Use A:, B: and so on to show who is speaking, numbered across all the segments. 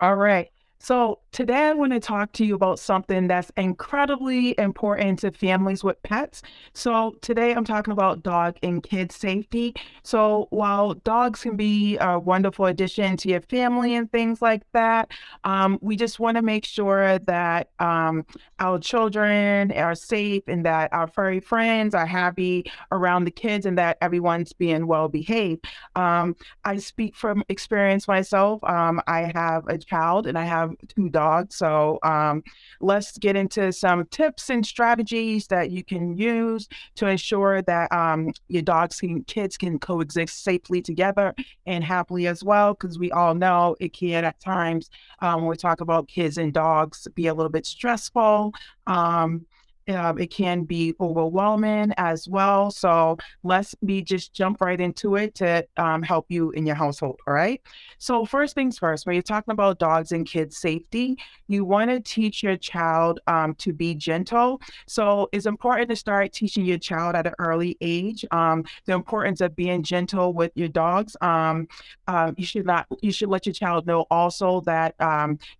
A: All right. So, today I want to talk to you about something that's incredibly important to families with pets. So, today I'm talking about dog and kid safety. So, while dogs can be a wonderful addition to your family and things like that, um, we just want to make sure that um, our children are safe and that our furry friends are happy around the kids and that everyone's being well behaved. Um, I speak from experience myself. Um, I have a child and I have two dogs. So um, let's get into some tips and strategies that you can use to ensure that um, your dogs and kids can coexist safely together and happily as well. Because we all know it can at times, um, when we talk about kids and dogs, be a little bit stressful. Um, um, it can be overwhelming as well. So let's be just jump right into it to um, help you in your household. All right. So first things first, when you're talking about dogs and kids safety, you want to teach your child um, to be gentle. So it's important to start teaching your child at an early age um, the importance of being gentle with your dogs. Uh, you should not. You should let your child know also that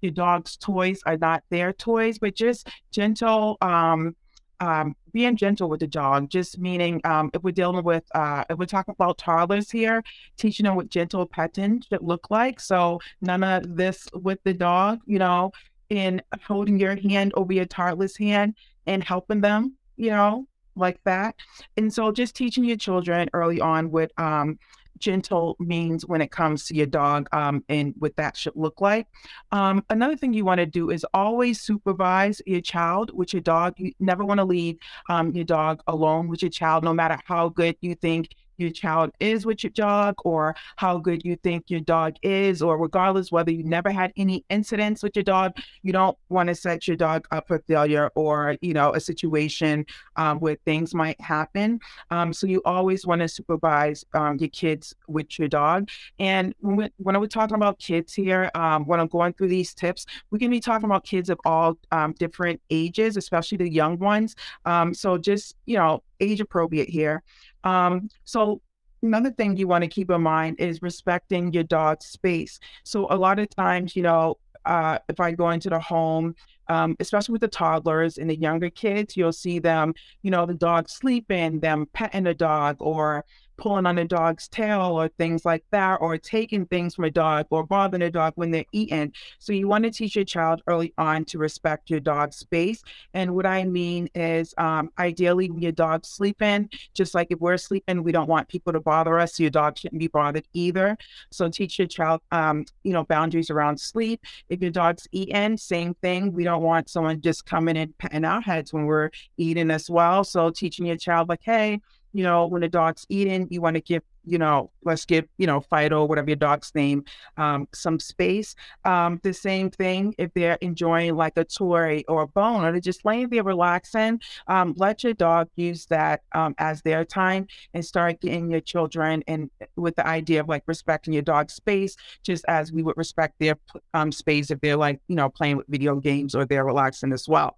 A: your dog's toys are not their toys, but just gentle. Um, um, being gentle with the dog, just meaning um, if we're dealing with, uh, if we're talking about toddlers here, teaching them what gentle petting should look like. So none of this with the dog, you know, in holding your hand over your toddler's hand and helping them, you know, like that. And so just teaching your children early on what um, gentle means when it comes to your dog um, and what that should look like. Um, another thing you want to do is always supervise your child with your dog. You never want to leave um, your dog alone with your child, no matter how good you think your child is with your dog or how good you think your dog is, or regardless whether you never had any incidents with your dog, you don't want to set your dog up for failure or, you know, a situation um, where things might happen. Um, so you always want to supervise um, your kids with your dog. And when, when we're talking about kids here, um, when I'm going through these tips, we can be talking about kids of all um, different ages, especially the young ones. Um, so just, you know, age appropriate here. Um, so another thing you want to keep in mind is respecting your dog's space. So a lot of times, you know, uh, if I go into the home, um, especially with the toddlers and the younger kids, you'll see them, you know, the dog sleeping, them petting the dog, or pulling on a dog's tail or things like that, or taking things from a dog or bothering a dog when they're eating. So you want to teach your child early on to respect your dog's space. And what I mean is, um, ideally, when your dog's sleeping, just like if we're sleeping, we don't want people to bother us. So your dog shouldn't be bothered either. So teach your child, um, you know, boundaries around sleep. If your dog's eating, same thing. We don't want someone just coming and patting our heads when we're eating as well. So teaching your child, like, hey, you know, when the dog's eating, you want to give, you know, let's give, you know, Fido, whatever your dog's name, um, some space. Um, the same thing if they're enjoying like a toy or a bone or they're just laying there relaxing, um, let your dog use that um, as their time and start getting your children and with the idea of like respecting your dog's space, just as we would respect their um, space if they're like, you know, playing with video games or they're relaxing as well.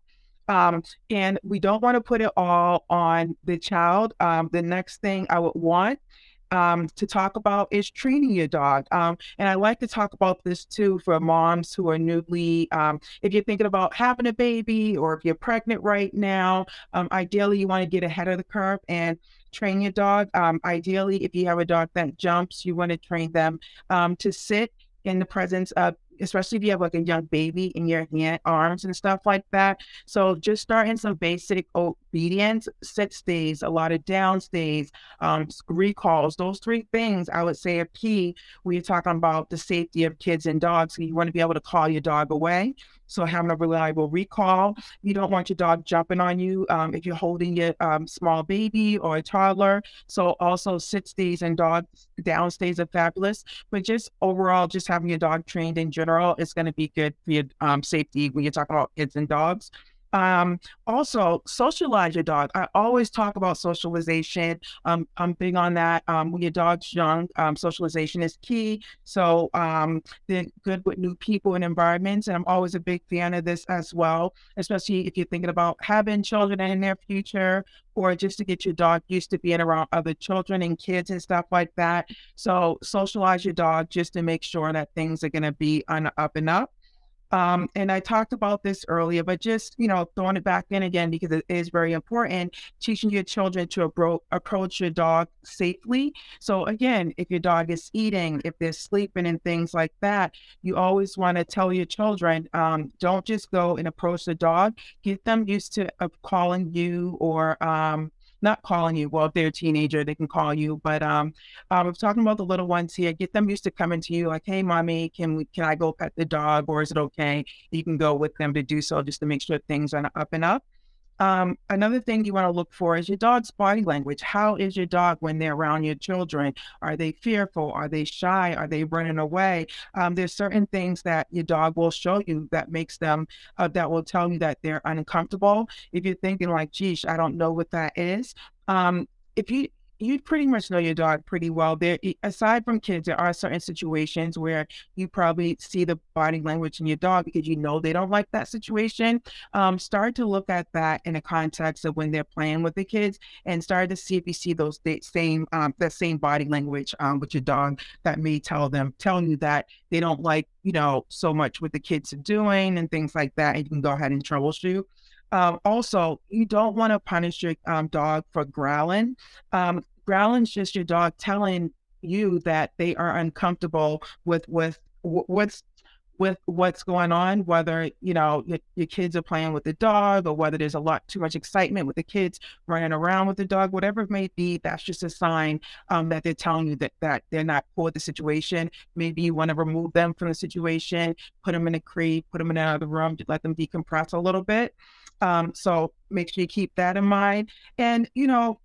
A: Um, and we don't want to put it all on the child. Um, the next thing I would want um, to talk about is training your dog. Um, and I like to talk about this too for moms who are newly, um, if you're thinking about having a baby or if you're pregnant right now, um, ideally you want to get ahead of the curve and train your dog. Um, ideally, if you have a dog that jumps, you want to train them um, to sit in the presence of especially if you have like a young baby in your hand, arms and stuff like that. So just starting some basic obedience, sit stays, a lot of down stays, um, recalls. Those three things I would say are key when you're talking about the safety of kids and dogs. You want to be able to call your dog away. So having a reliable recall. You don't want your dog jumping on you um, if you're holding your um, small baby or a toddler. So also sit stays and dog down stays are fabulous. But just overall, just having your dog trained in general is going to be good for your um, safety when you're talking about kids and dogs. Um, also, socialize your dog. I always talk about socialization. Um, I'm big on that. Um, when your dog's young, um, socialization is key. So um, they're good with new people and environments. And I'm always a big fan of this as well, especially if you're thinking about having children in their future or just to get your dog used to being around other children and kids and stuff like that. So socialize your dog just to make sure that things are going to be on up and up. Um, and I talked about this earlier, but just you know, throwing it back in again because it is very important. Teaching your children to abro- approach your dog safely. So again, if your dog is eating, if they're sleeping, and things like that, you always want to tell your children, um, don't just go and approach the dog. Get them used to uh, calling you or um, not calling you. Well, if they're a teenager, they can call you. But um, I was talking about the little ones here. Get them used to coming to you, like, "Hey, mommy, can we, can I go pet the dog, or is it okay?" You can go with them to do so, just to make sure things are up and up. Um, another thing you want to look for is your dog's body language. How is your dog when they're around your children? Are they fearful? Are they shy? Are they running away? Um, there's certain things that your dog will show you that makes them, uh, that will tell you that they're uncomfortable. If you're thinking like, geez, I don't know what that is. Um, if you you pretty much know your dog pretty well. There, aside from kids, there are certain situations where you probably see the body language in your dog because you know they don't like that situation. Um, start to look at that in the context of when they're playing with the kids, and start to see if you see those same um, that same body language um, with your dog that may tell them tell you that they don't like you know so much what the kids are doing and things like that. And you can go ahead and troubleshoot. Um, also, you don't want to punish your um, dog for growling. Um, growling's just your dog telling you that they are uncomfortable with with what's with what's going on, whether you know your, your, kids are playing with the dog or whether there's a lot too much excitement with the kids running around with the dog, whatever it may be, that's just a sign um, that they're telling you that that they're not for the situation. Maybe you want to remove them from the situation, put them in a crate, put them in another room, let them decompress a little bit. Um, so make sure you keep that in mind. And, you know,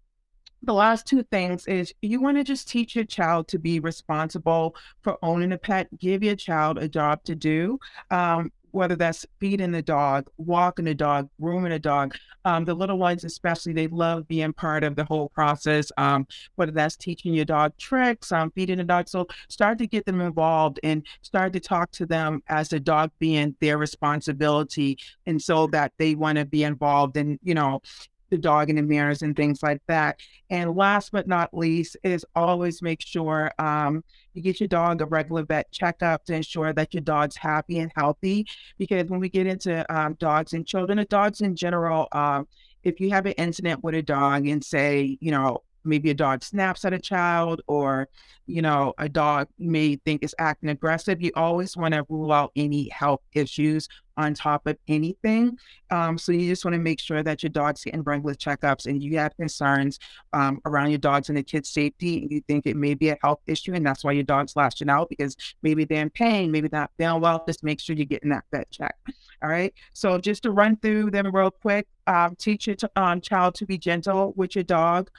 A: the last two things is you want to just teach your child to be responsible for owning a pet. Give your child a job to do. Um, whether that's feeding the dog, walking the dog, grooming a dog. Um, the little ones, especially, they love being part of the whole process. Um, whether that's teaching your dog tricks, um, feeding the dog. So start to get them involved and start to talk to them as the dog being their responsibility, and so that they want to be involved and, you know, the dog in the mirrors and things like that. And last but not least is always make sure um, you get your dog a regular vet checkup to ensure that your dog's happy and healthy. Because when we get into um, dogs and children, or dogs in general, um, if you have an incident with a dog and say, you know, maybe a dog snaps at a child or you know a dog may think is acting aggressive you always want to rule out any health issues on top of anything um, so you just want to make sure that your dog's getting regular checkups and you have concerns um, around your dogs and the kids safety and you think it may be a health issue and that's why your dog's lashing out because maybe they're in pain maybe not feeling well just make sure you're getting that vet check all right so just to run through them real quick um, teach your t- um, child to be gentle with your dog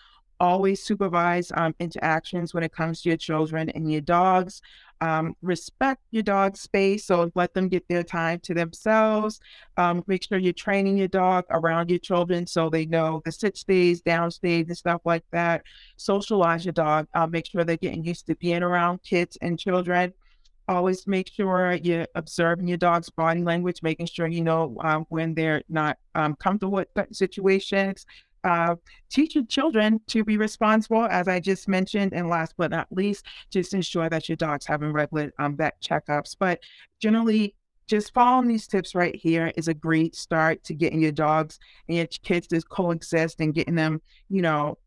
A: always supervise um, interactions when it comes to your children and your dogs. Um, respect your dog's space, so let them get their time to themselves. Um, make sure you're training your dog around your children so they know the sit stays, down stays, and stuff like that. Socialize your dog. Uh, make sure they're getting used to being around kids and children always make sure you're observing your dog's body language, making sure you know um, when they're not um, comfortable with situations, uh, teach your children to be responsible, as I just mentioned. And last but not least, just ensure that your dog's having regular um, vet checkups. But generally, just following these tips right here is a great start to getting your dogs and your kids to coexist and getting them, you know,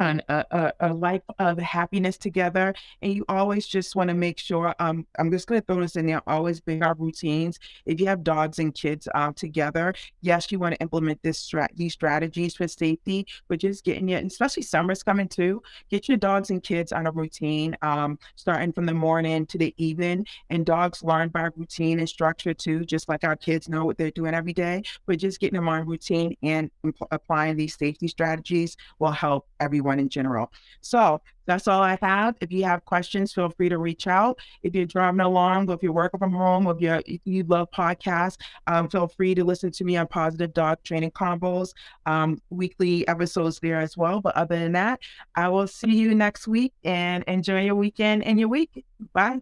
A: a, a, a, life of happiness together. And you always just want to make sure, um, I'm just going to throw this in there, always bring our routines. If you have dogs and kids um, together, yes, you want to implement this these strategies for safety, but just getting it, especially summer's coming too, get your dogs and kids on a routine, um, starting from the morning to the evening. And dogs learn by routine and structure too, just like our kids know what they're doing every day. But just getting them on routine and applying these safety strategies will help everyone everyone in general. So that's all I have. If you have questions, feel free to reach out. If you're driving along, or if you're working from home, or if, if you love podcasts, um, feel free to listen to me on Positive Dog Training Combos, um, weekly episodes there as well. But other than that, I will see you next week and enjoy your weekend and your week. Bye.